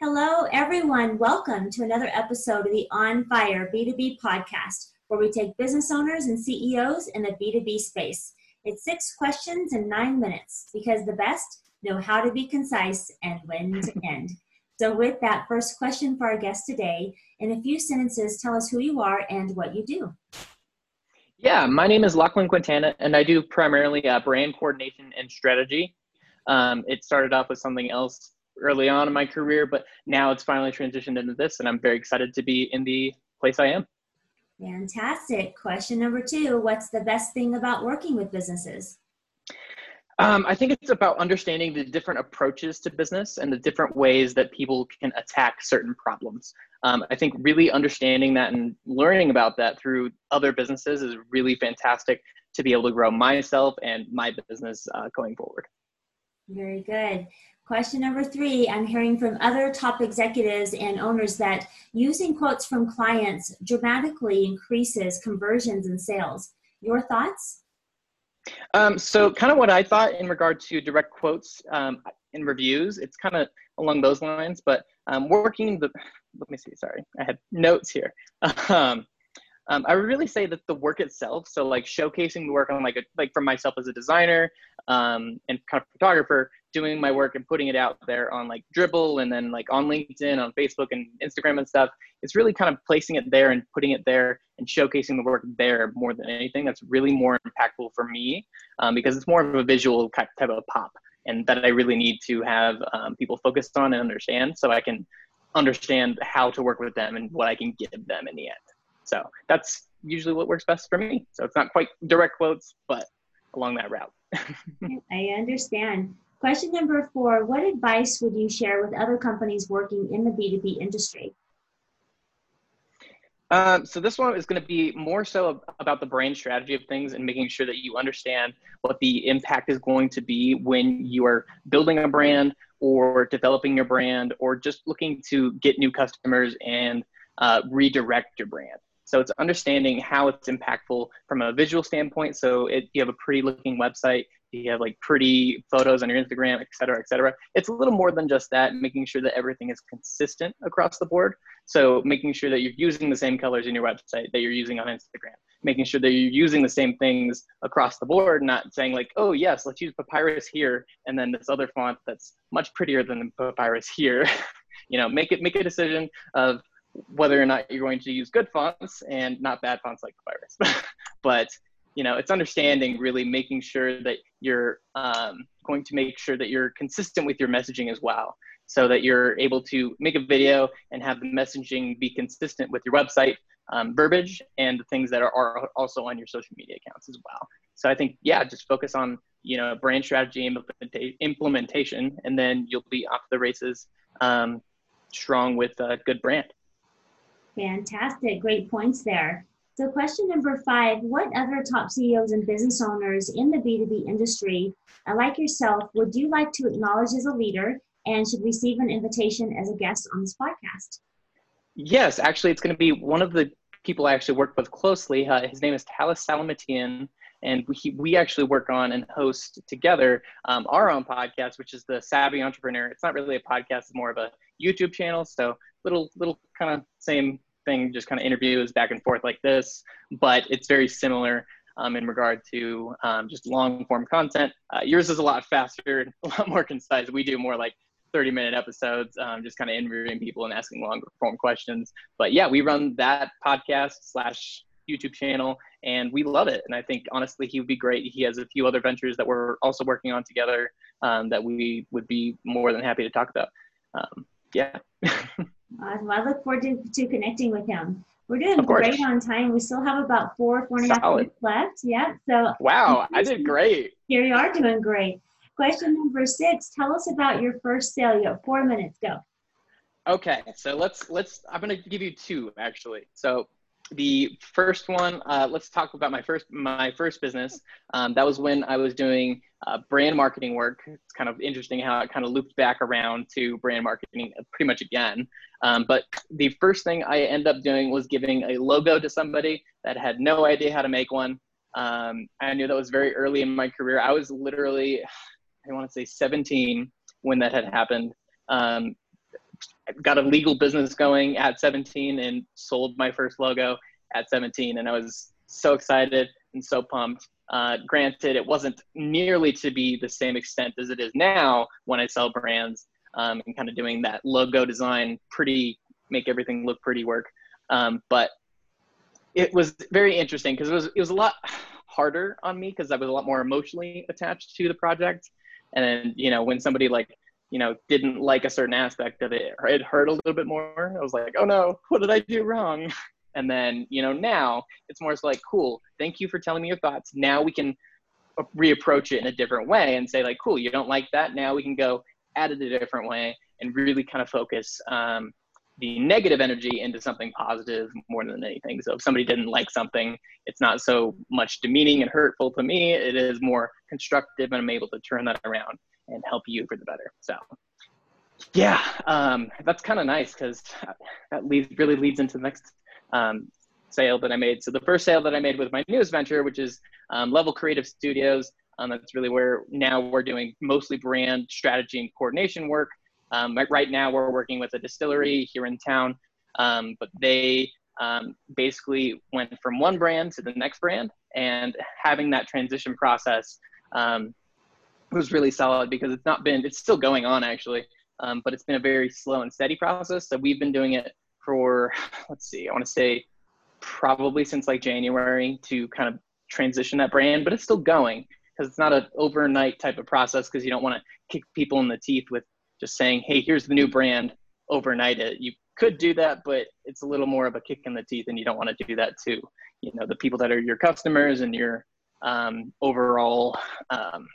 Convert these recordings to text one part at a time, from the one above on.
Hello, everyone. Welcome to another episode of the On Fire B2B podcast, where we take business owners and CEOs in the B2B space. It's six questions in nine minutes because the best know how to be concise and when to end. So, with that first question for our guest today, in a few sentences, tell us who you are and what you do. Yeah, my name is Lachlan Quintana, and I do primarily uh, brand coordination and strategy. Um, it started off with something else early on in my career, but now it's finally transitioned into this, and I'm very excited to be in the place I am. Fantastic. Question number two What's the best thing about working with businesses? Um, I think it's about understanding the different approaches to business and the different ways that people can attack certain problems. Um, I think really understanding that and learning about that through other businesses is really fantastic to be able to grow myself and my business uh, going forward. Very good. Question number three I'm hearing from other top executives and owners that using quotes from clients dramatically increases conversions and sales. Your thoughts? Um, so, kind of what I thought in regard to direct quotes um, in reviews, it's kind of along those lines, but um, working the, let me see, sorry, I had notes here. Um, um, I would really say that the work itself, so like showcasing the work on like a, like for myself as a designer um, and kind of photographer, doing my work and putting it out there on like Dribbble and then like on LinkedIn, on Facebook and Instagram and stuff. It's really kind of placing it there and putting it there and showcasing the work there more than anything. That's really more impactful for me um, because it's more of a visual type of pop and that I really need to have um, people focused on and understand so I can understand how to work with them and what I can give them in the end. So that's usually what works best for me. So it's not quite direct quotes, but along that route. I understand. Question number four What advice would you share with other companies working in the B2B industry? Um, so this one is going to be more so about the brand strategy of things and making sure that you understand what the impact is going to be when you are building a brand or developing your brand or just looking to get new customers and uh, redirect your brand. So it's understanding how it's impactful from a visual standpoint. So if you have a pretty looking website, you have like pretty photos on your Instagram, et cetera, et cetera. It's a little more than just that, making sure that everything is consistent across the board. So making sure that you're using the same colors in your website that you're using on Instagram, making sure that you're using the same things across the board, not saying like, oh yes, let's use papyrus here and then this other font that's much prettier than the papyrus here. you know, make it make a decision of whether or not you're going to use good fonts and not bad fonts like the virus. but you know, it's understanding really making sure that you're um, going to make sure that you're consistent with your messaging as well, so that you're able to make a video and have the messaging be consistent with your website um, verbiage and the things that are, are also on your social media accounts as well. So I think yeah, just focus on you know brand strategy implementation, and then you'll be off the races um, strong with a good brand. Fantastic. Great points there. So, question number five What other top CEOs and business owners in the B2B industry, uh, like yourself, would you like to acknowledge as a leader and should receive an invitation as a guest on this podcast? Yes, actually, it's going to be one of the people I actually work with closely. Uh, his name is Talis Salamatian, and we, we actually work on and host together um, our own podcast, which is the Savvy Entrepreneur. It's not really a podcast; it's more of a YouTube channel. So little little kind of same thing, just kind of interviews back and forth like this, but it's very similar um, in regard to um, just long form content. Uh, yours is a lot faster, a lot more concise. We do more like 30 minute episodes, um, just kind of interviewing people and asking longer form questions. But yeah, we run that podcast slash YouTube channel and we love it. And I think honestly, he would be great. He has a few other ventures that we're also working on together um, that we would be more than happy to talk about. Um, yeah. Awesome. I look forward to, to connecting with him. We're doing great on time. We still have about four, four and a half minutes left. Yeah. So wow, I did great. Here you are doing great. Question number six. Tell us about your first sale. You got four minutes. Go. Okay, so let's let's. I'm gonna give you two actually. So the first one, uh, let's talk about my first my first business. Um, that was when I was doing uh, brand marketing work. It's kind of interesting how it kind of looped back around to brand marketing pretty much again. Um, but the first thing I ended up doing was giving a logo to somebody that had no idea how to make one. Um, I knew that was very early in my career. I was literally, I want to say 17 when that had happened. Um, got a legal business going at 17 and sold my first logo at 17, and I was so excited and so pumped. Uh, granted, it wasn't nearly to be the same extent as it is now when I sell brands um, and kind of doing that logo design, pretty make everything look pretty work. Um, but it was very interesting because it was it was a lot harder on me because I was a lot more emotionally attached to the project. And you know, when somebody like you know didn't like a certain aspect of it, it hurt a little bit more. I was like, oh no, what did I do wrong? And then you know now it's more like, cool, thank you for telling me your thoughts. Now we can reapproach it in a different way and say like, cool, you don't like that. Now we can go at it a different way and really kind of focus um, the negative energy into something positive more than anything. So if somebody didn't like something, it's not so much demeaning and hurtful to me. It is more constructive, and I'm able to turn that around and help you for the better. So yeah, um, that's kind of nice because that leads really leads into the next um, sale that I made. So the first sale that I made with my newest venture, which is um, Level Creative Studios. Um, that's really where now we're doing mostly brand strategy and coordination work. Um, right now, we're working with a distillery here in town, um, but they basically went from one brand to the next brand, and having that transition process was really solid because it's not been, it's still going on actually, um, but it's been a very slow and steady process. So we've been doing it for, let's see, I want to say probably since like January to kind of transition that brand, but it's still going because it's not an overnight type of process because you don't want to kick people in the teeth with just saying, hey, here's the new brand, overnight it. You could do that, but it's a little more of a kick in the teeth, and you don't want to do that to, you know, the people that are your customers and your um, overall um,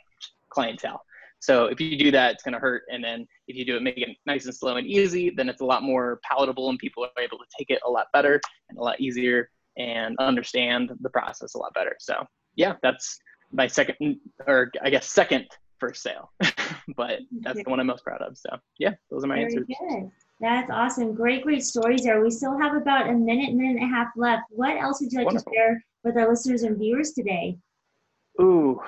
clientele. So if you do that, it's going to hurt. And then if you do it, make it nice and slow and easy, then it's a lot more palatable, and people are able to take it a lot better and a lot easier and understand the process a lot better. So yeah, that's my second, or I guess second first sale, but that's the one I'm most proud of. So yeah, those are my Very answers. Good. That's awesome. Great, great stories there. We still have about a minute, minute and a half left. What else would you like Wonderful. to share with our listeners and viewers today? Ooh,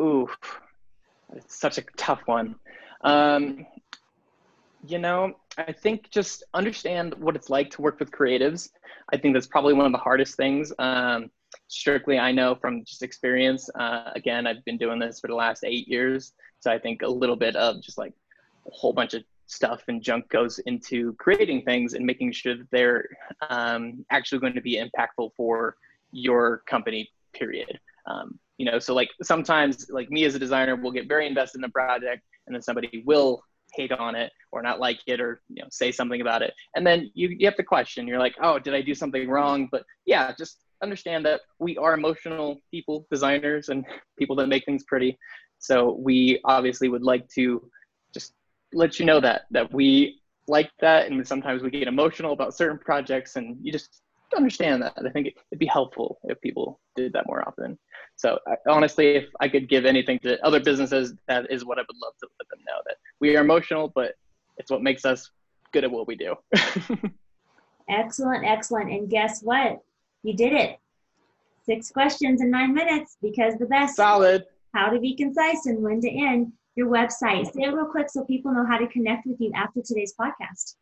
ooh, it's such a tough one. Um, you know, I think just understand what it's like to work with creatives. I think that's probably one of the hardest things. Um, strictly I know from just experience. Uh, again, I've been doing this for the last eight years, so I think a little bit of just like a whole bunch of stuff and junk goes into creating things and making sure that they're um, actually going to be impactful for your company. Period. Um, you know, so like sometimes, like me as a designer, will get very invested in a project, and then somebody will hate on it or not like it or you know say something about it. And then you, you have to question. You're like oh did i do something wrong? But yeah just understand that we are emotional people, designers, and people that make things pretty. So we obviously would like to just let you know that that we like that, and sometimes we get emotional about certain projects, and you just understand that. I think it'd be helpful if people did that more often. So I, honestly, if I could give anything to other businesses, that is what I would love to let them know that we are emotional, but it's what makes us good at what we do. excellent, excellent. And guess what? You did it. Six questions in nine minutes because the best. Solid. How to be concise and when to end your website. Say it real quick so people know how to connect with you after today's podcast.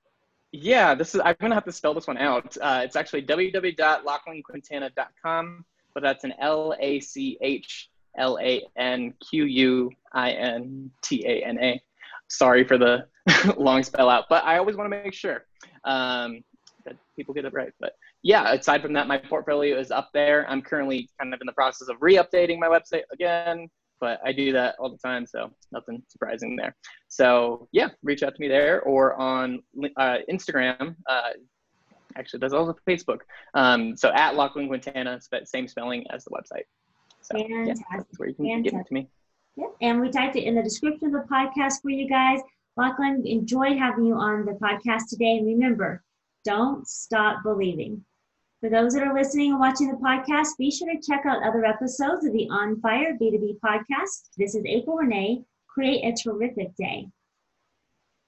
Yeah, this is. I'm gonna have to spell this one out. Uh, it's actually www.lachlanquintana.com, but that's an L A C H L A N Q U I N T A N A. Sorry for the long spell out, but I always want to make sure um, that people get it right. But yeah, aside from that, my portfolio is up there. I'm currently kind of in the process of re-updating my website again, but I do that all the time, so nothing surprising there. So yeah, reach out to me there or on uh, Instagram. Uh, actually, there's also Facebook. Um, so at Lachlan Quintana, same spelling as the website. So Fantastic. yeah, that's where you can Fantastic. get to me. Yep. And we typed it in the description of the podcast for you guys. Lachlan, enjoyed having you on the podcast today. And remember, don't stop believing. For those that are listening and watching the podcast, be sure to check out other episodes of the On Fire B2B podcast. This is April Renee. Create a terrific day.